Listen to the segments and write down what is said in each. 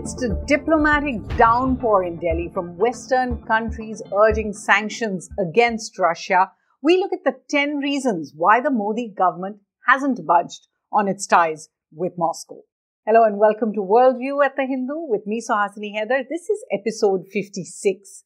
Amidst a diplomatic downpour in Delhi from Western countries urging sanctions against Russia, we look at the 10 reasons why the Modi government hasn't budged on its ties with Moscow. Hello and welcome to Worldview at the Hindu with me, Suhasini Haidar. This is episode 56.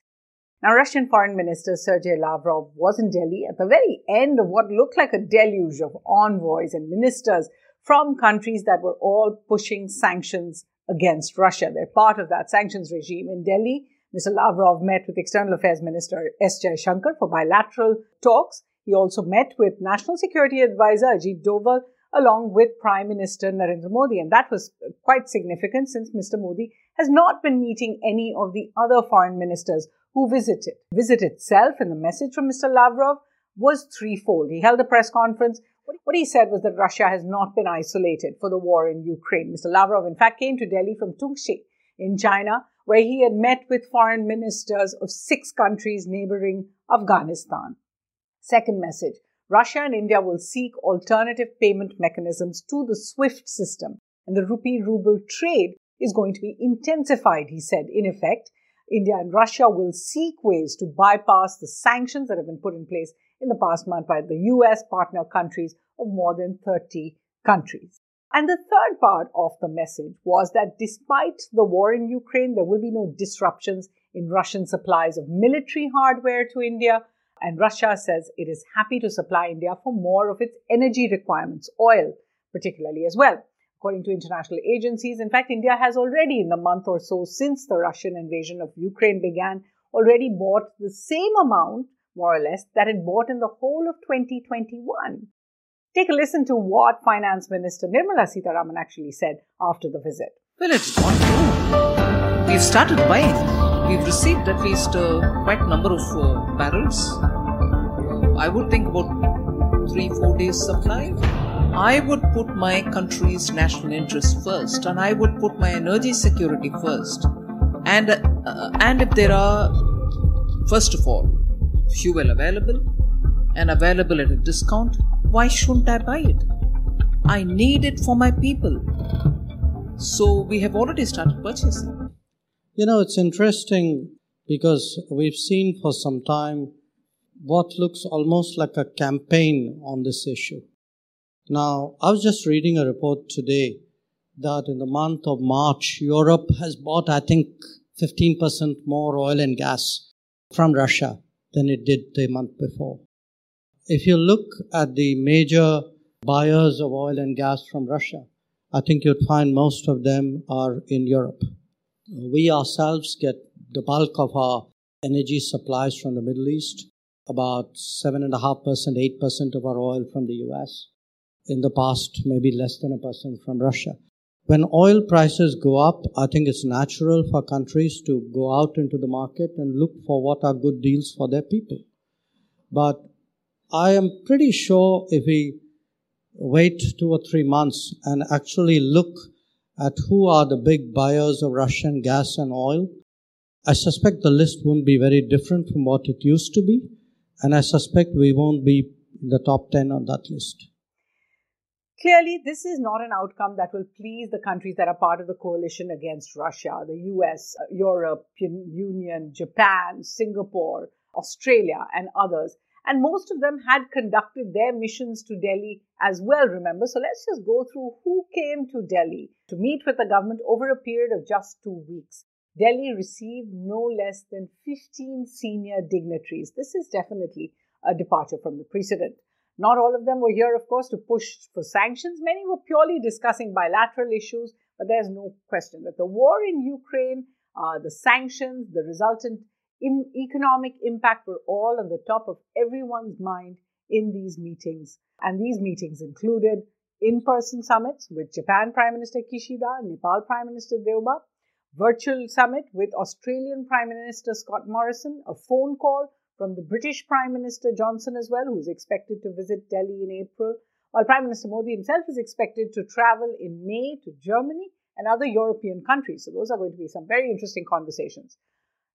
Now, Russian Foreign Minister Sergei Lavrov was in Delhi at the very end of what looked like a deluge of envoys and ministers from countries that were all pushing sanctions against Russia. They're part of that sanctions regime. In Delhi, Mr. Lavrov met with External Affairs Minister S. Jaishankar for bilateral talks. He also met with National Security Advisor Ajit Doval along with Prime Minister Narendra Modi. And that was quite significant since Mr. Modi has not been meeting any of the other foreign ministers who visited. Visit itself and the message from Mr. Lavrov was threefold. He held a press conference what he said was that Russia has not been isolated for the war in Ukraine. Mr. Lavrov, in fact, came to Delhi from Tunxi in China, where he had met with foreign ministers of six countries neighboring Afghanistan. Second message Russia and India will seek alternative payment mechanisms to the SWIFT system, and the rupee ruble trade is going to be intensified, he said. In effect, India and Russia will seek ways to bypass the sanctions that have been put in place in the past month by the US partner countries of more than 30 countries. And the third part of the message was that despite the war in Ukraine, there will be no disruptions in Russian supplies of military hardware to India. And Russia says it is happy to supply India for more of its energy requirements, oil particularly as well. According to international agencies, in fact, India has already, in the month or so since the Russian invasion of Ukraine began, already bought the same amount more or less, that it bought in the whole of 2021. Take a listen to what Finance Minister Nirmala Sitharaman actually said after the visit. Well, it's gone through. We've started buying. We've received at least uh, quite a number of uh, barrels. I would think about three, four days supply. I would put my country's national interest first, and I would put my energy security first. And uh, and if there are, first of all, fuel available and available at a discount, why shouldn't I buy it? I need it for my people. So we have already started purchasing. You know, it's interesting because we've seen for some time what looks almost like a campaign on this issue. Now, I was just reading a report today that in the month of March, Europe has bought, I think, 15% more oil and gas from Russia than it did the month before. If you look at the major buyers of oil and gas from Russia, I think you'd find most of them are in Europe. We ourselves get the bulk of our energy supplies from the Middle East, about 7.5%, 8% of our oil from the US. In the past, maybe less than a percent from Russia. When oil prices go up, I think it's natural for countries to go out into the market and look for what are good deals for their people. But I am pretty sure if we wait two or three months and actually look at who are the big buyers of Russian gas and oil, I suspect the list won't be very different from what it used to be. And I suspect we won't be in the top 10 on that list. Clearly, this is not an outcome that will please the countries that are part of the coalition against Russia the US, uh, European Union, Japan, Singapore, Australia, and others. And most of them had conducted their missions to Delhi as well, remember. So let's just go through who came to Delhi to meet with the government over a period of just two weeks. Delhi received no less than 15 senior dignitaries. This is definitely a departure from the precedent. Not all of them were here, of course, to push for sanctions. Many were purely discussing bilateral issues, but there's no question that the war in Ukraine, uh, the sanctions, the resultant in economic impact were all on the top of everyone's mind in these meetings. And these meetings included in person summits with Japan Prime Minister Kishida, Nepal Prime Minister Deuba, virtual summit with Australian Prime Minister Scott Morrison, a phone call from the British Prime Minister Johnson as well, who's expected to visit Delhi in April, while Prime Minister Modi himself is expected to travel in May to Germany and other European countries. So those are going to be some very interesting conversations.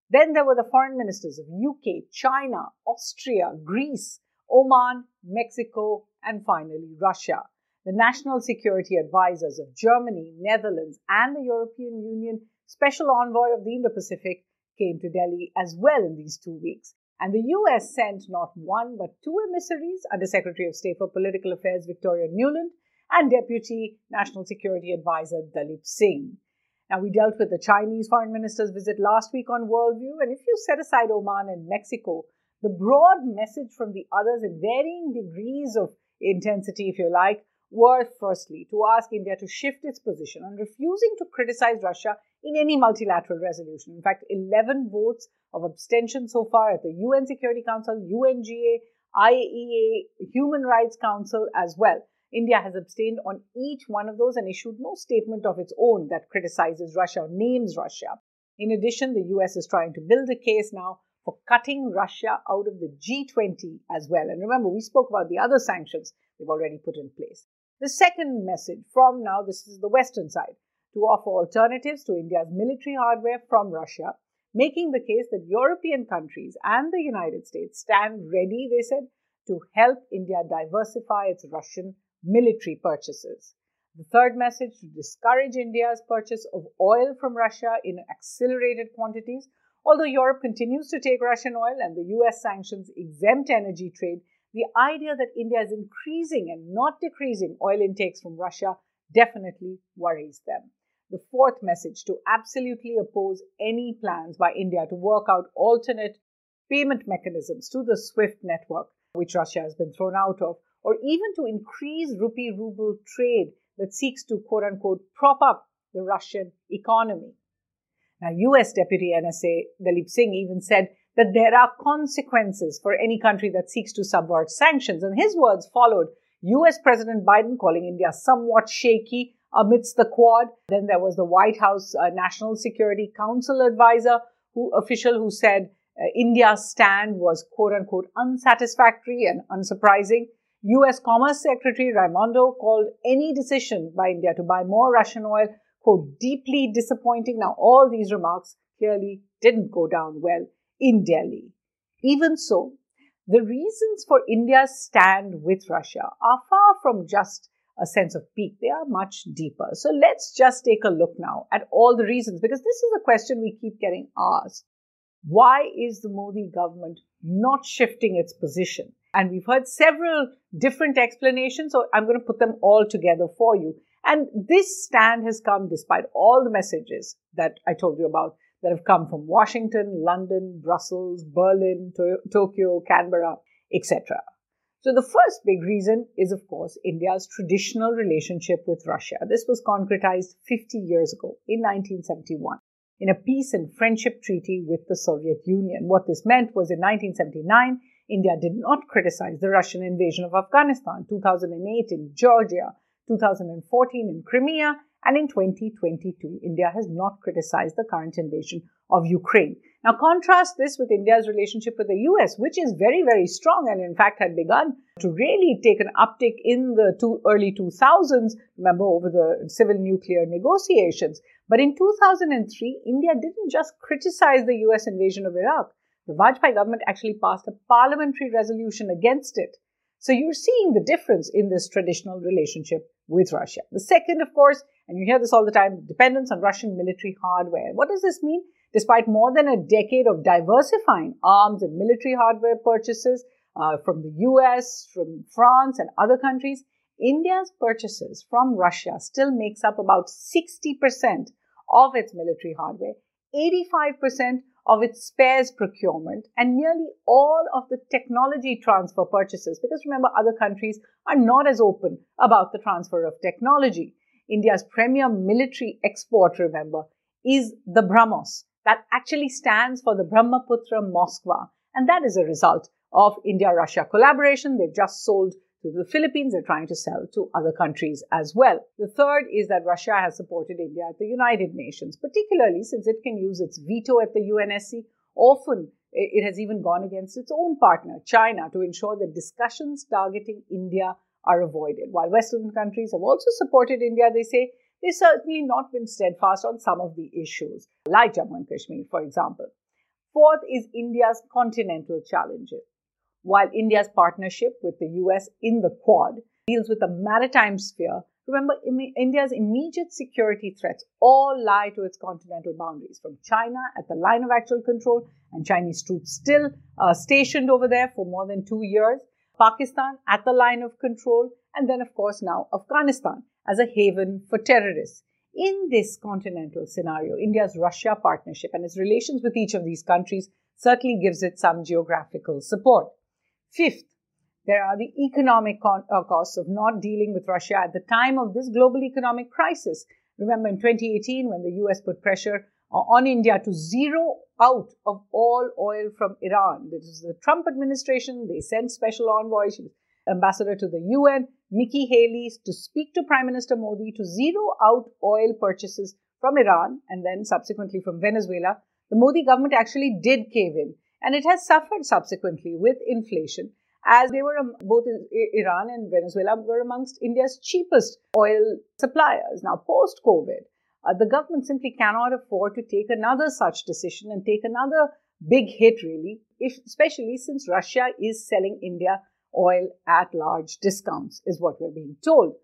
Then there were the foreign ministers of UK, China, Austria, Greece, Oman, Mexico, and finally Russia. The national security advisors of Germany, Netherlands, and the European Union special envoy of the Indo Pacific, came to Delhi as well in these two weeks. And the US sent not one but two emissaries Under Secretary of State for Political Affairs Victoria Nuland and Deputy National Security Advisor Daleep Singh. Now, we dealt with the Chinese foreign minister's visit last week on Worldview, and if you set aside Oman and Mexico, the broad message from the others in varying degrees of intensity, if you like, were firstly to ask India to shift its position on refusing to criticize Russia in any multilateral resolution. In fact, 11 votes of abstention so far at the UN Security Council, UNGA, IAEA, Human Rights Council as well. India has abstained on each one of those and issued no statement of its own that criticizes Russia or names Russia. In addition, the US is trying to build a case now for cutting Russia out of the G20 as well. And remember, we spoke about the other sanctions they've already put in place. The second message from now, this is the Western side, to offer alternatives to India's military hardware from Russia, making the case that European countries and the United States stand ready, they said, to help India diversify its Russian military purchases. The third message to discourage India's purchase of oil from Russia in accelerated quantities. Although Europe continues to take Russian oil and the US sanctions exempt energy trade, the idea that India is increasing and not decreasing oil intakes from Russia definitely worries them. The fourth message to absolutely oppose any plans by India to work out alternate payment mechanisms to the SWIFT network, which Russia has been thrown out of, or even to increase rupee ruble trade that seeks to quote unquote prop up the Russian economy. Now, US Deputy NSA Daleep Singh even said that there are consequences for any country that seeks to subvert sanctions. And his words followed US President Biden calling India somewhat shaky amidst the Quad. Then there was the White House uh, National Security Council advisor who official who said uh, India's stand was quote unquote unsatisfactory and unsurprising. US Commerce Secretary Raimondo called any decision by India to buy more Russian oil, quote, deeply disappointing. Now, all these remarks clearly didn't go down well in Delhi. Even so, the reasons for India's stand with Russia are far from just a sense of pique. They are much deeper. So let's just take a look now at all the reasons because this is a question we keep getting asked. Why is the Modi government not shifting its position? And we've heard several different explanations, so I'm going to put them all together for you. And this stand has come despite all the messages that I told you about that have come from Washington, London, Brussels, Berlin, to- Tokyo, Canberra, etc. So the first big reason is, of course, India's traditional relationship with Russia. This was concretized 50 years ago in 1971 in a peace and friendship treaty with the Soviet Union. What this meant was in 1979, India did not criticize the Russian invasion of Afghanistan, 2008 in Georgia, 2014 in Crimea, and in 2022, India has not criticized the current invasion of Ukraine. Now, contrast this with India's relationship with the US, which is very, very strong and in fact had begun to really take an uptick in the two, early 2000s, remember, over the civil nuclear negotiations. But in 2003, India didn't just criticize the US invasion of Iraq. The Vajpayee government actually passed a parliamentary resolution against it. So you're seeing the difference in this traditional relationship with Russia. The second, of course, and you hear this all the time, dependence on Russian military hardware. What does this mean? Despite more than a decade of diversifying arms and military hardware purchases uh, from the US, from France, and other countries, India's purchases from Russia still makes up about 60% of its military hardware, 85% of its spares procurement and nearly all of the technology transfer purchases. Because remember, other countries are not as open about the transfer of technology. India's premier military export, remember, is the BrahMos. That actually stands for the Brahmaputra Moskva. And that is a result of India Russia collaboration. They've just sold to the Philippines. They're trying to sell to other countries as well. The third is that Russia has supported India at the United Nations, particularly since it can use its veto at the UNSC. Often it has even gone against its own partner, China, to ensure that discussions targeting India are avoided. While Western countries have also supported India, they say they've certainly not been steadfast on some of the issues, like Jammu and Kashmir, for example. Fourth is India's continental challenges. While India's partnership with the US in the Quad deals with the maritime sphere, Remember, India's immediate security threats all lie to its continental boundaries, from China at the line of actual control, and Chinese troops still uh, stationed over there for more than two years, Pakistan at the line of control, and then, of course, now Afghanistan as a haven for terrorists. In this continental scenario, India's Russia partnership and its relations with each of these countries certainly gives it some geographical support. Fifth, there are the economic con- uh, costs of not dealing with Russia at the time of this global economic crisis. Remember in 2018 when the US put pressure on India to zero out of all oil from Iran. This is the Trump administration. They sent special envoy, ambassador to the UN, Nikki Haley, to speak to Prime Minister Modi to zero out oil purchases from Iran and then subsequently from Venezuela. The Modi government actually did cave in and it has suffered subsequently with inflation as they were both Iran and Venezuela were amongst India's cheapest oil suppliers. Now, post COVID, uh, the government simply cannot afford to take another such decision and take another big hit, really, if, especially since Russia is selling India oil at large discounts, is what we're being told.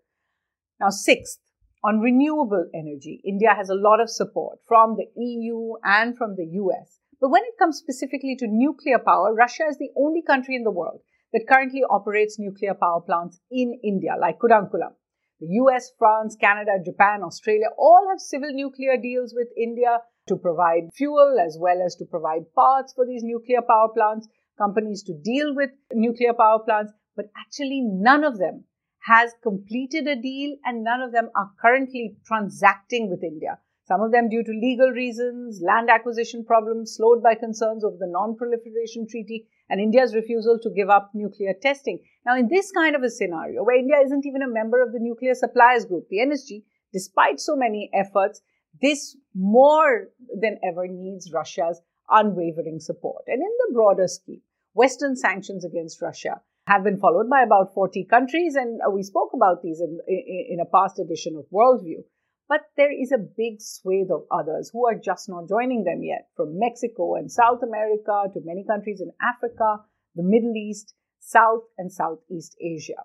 Now, sixth, on renewable energy, India has a lot of support from the EU and from the US. But when it comes specifically to nuclear power, Russia is the only country in the world that currently operates nuclear power plants in India, like Kudankulam. The US, France, Canada, Japan, Australia all have civil nuclear deals with India to provide fuel as well as to provide parts for these nuclear power plants, companies to deal with nuclear power plants, but actually none of them has completed a deal and none of them are currently transacting with India some of them due to legal reasons, land acquisition problems, slowed by concerns over the Non Proliferation Treaty, and India's refusal to give up nuclear testing. Now, in this kind of a scenario, where India isn't even a member of the Nuclear Suppliers Group, the NSG, despite so many efforts, this more than ever needs Russia's unwavering support. And in the broader scheme, Western sanctions against Russia have been followed by about 40 countries, and uh, we spoke about these in, in, in a past edition of Worldview. But there is a big swathe of others who are just not joining them yet, from Mexico and South America to many countries in Africa, the Middle East, South and Southeast Asia.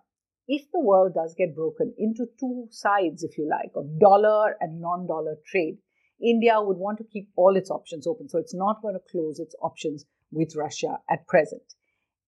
If the world does get broken into two sides, if you like, of dollar and non dollar trade, India would want to keep all its options open. So it's not going to close its options with Russia at present.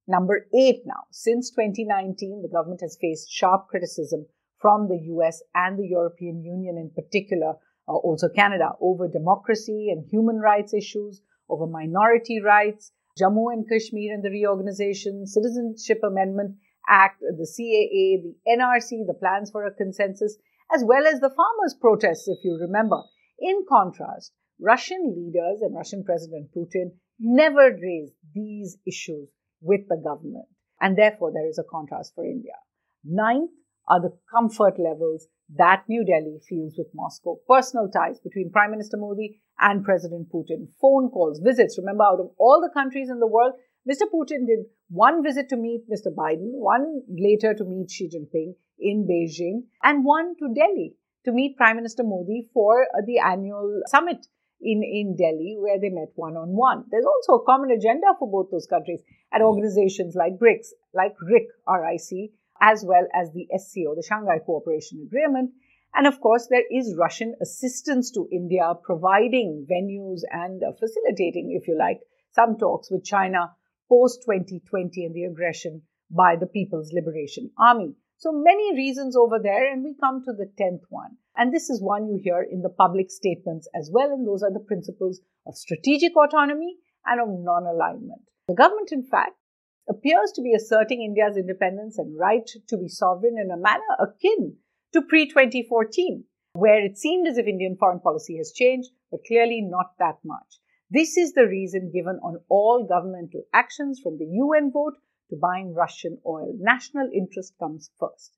Number eight now. Since 2019, the government has faced sharp criticism from the US and the European Union in particular, uh, also Canada, over democracy and human rights issues, over minority rights, Jammu and Kashmir and the reorganization, Citizenship Amendment Act, the CAA, the NRC, the plans for a consensus, as well as the farmers' protests, if you remember. In contrast, Russian leaders and Russian President Putin never raised these issues with the government, and therefore there is a contrast for India. Ninth, are the comfort levels that New Delhi feels with Moscow. Personal ties between Prime Minister Modi and President Putin, phone calls, visits. Remember, out of all the countries in the world, Mr. Putin did one visit to meet Mr. Biden, one later to meet Xi Jinping in Beijing, and one to Delhi to meet Prime Minister Modi for the annual summit in, in Delhi, where they met one on one. There's also a common agenda for both those countries at organizations like BRICS, like RIC, RIC, as well as the SCO, the Shanghai Cooperation Agreement. And of course, there is Russian assistance to India, providing venues and uh, facilitating, if you like, some talks with China post 2020 and the aggression by the People's Liberation Army. So many reasons over there, and we come to the 10th one. And this is one you hear in the public statements as well, and those are the principles of strategic autonomy and of non alignment. The government, in fact, appears to be asserting India's independence and right to be sovereign in a manner akin to pre 2014, where it seemed as if Indian foreign policy has changed, but clearly not that much. This is the reason given on all governmental actions from the UN vote to buying Russian oil. National interest comes first.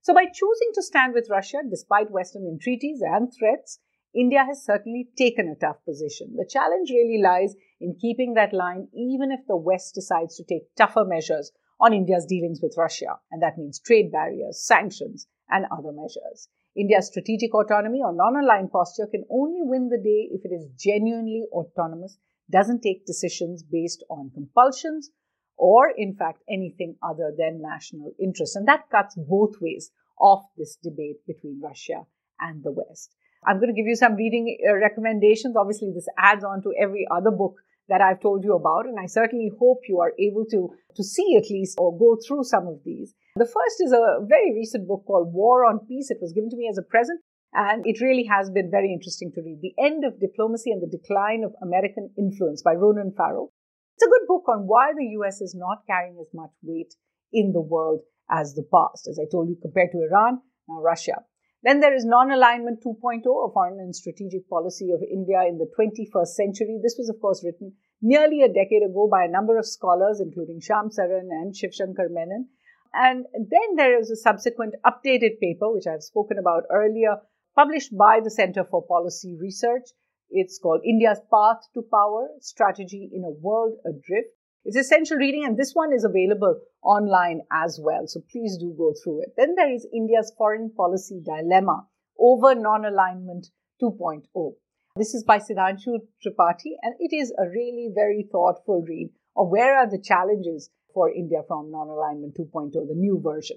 So, by choosing to stand with Russia despite Western entreaties and threats, India has certainly taken a tough position. The challenge really lies in keeping that line, even if the West decides to take tougher measures on India's dealings with Russia, and that means trade barriers, sanctions, and other measures. India's strategic autonomy or non aligned posture can only win the day if it is genuinely autonomous, doesn't take decisions based on compulsions, or in fact anything other than national interest. And that cuts both ways of this debate between Russia and the West. I'm going to give you some reading uh, recommendations. Obviously, this adds on to every other book that I've told you about, and I certainly hope you are able to, to see at least or go through some of these. The first is a very recent book called War on Peace. It was given to me as a present, and it really has been very interesting to read. The End of Diplomacy and the Decline of American Influence by Ronan Farrow. It's a good book on why the US is not carrying as much weight in the world as the past. As I told you, compared to Iran, now Russia. Then there is non-alignment 2.0, a foreign and strategic policy of India in the 21st century. This was, of course, written nearly a decade ago by a number of scholars, including Shyam Saran and Shivshankar Menon. And then there is a subsequent updated paper, which I've spoken about earlier, published by the Center for Policy Research. It's called India's Path to Power Strategy in a World Adrift. It's essential reading, and this one is available online as well. So please do go through it. Then there is India's foreign policy dilemma over non alignment 2.0. This is by Sudhanshu Tripathi, and it is a really very thoughtful read of where are the challenges for India from non alignment 2.0, the new version.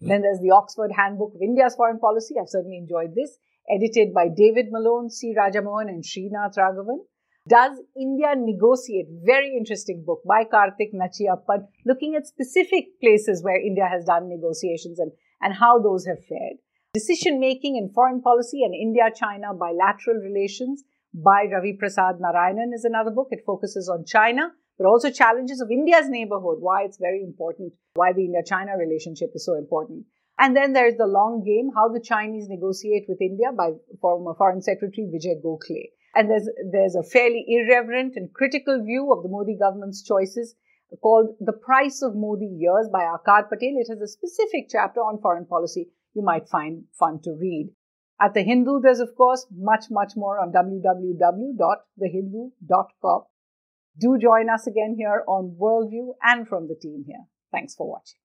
Hmm. Then there's the Oxford Handbook of India's Foreign Policy. I've certainly enjoyed this, edited by David Malone, C. Rajamohan, and Srinath Raghavan. Does India Negotiate? Very interesting book by Karthik Nachiappan, looking at specific places where India has done negotiations and, and how those have fared. Decision Making in Foreign Policy and India China Bilateral Relations by Ravi Prasad Narayanan is another book. It focuses on China, but also challenges of India's neighborhood, why it's very important, why the India China relationship is so important. And then there's the long game, how the Chinese negotiate with India by former Foreign Secretary Vijay Gokhale. And there's, there's a fairly irreverent and critical view of the Modi government's choices called The Price of Modi Years by Aakar Patel. It has a specific chapter on foreign policy you might find fun to read. At The Hindu, there's of course much, much more on www.thehindu.com. Do join us again here on Worldview and from the team here. Thanks for watching.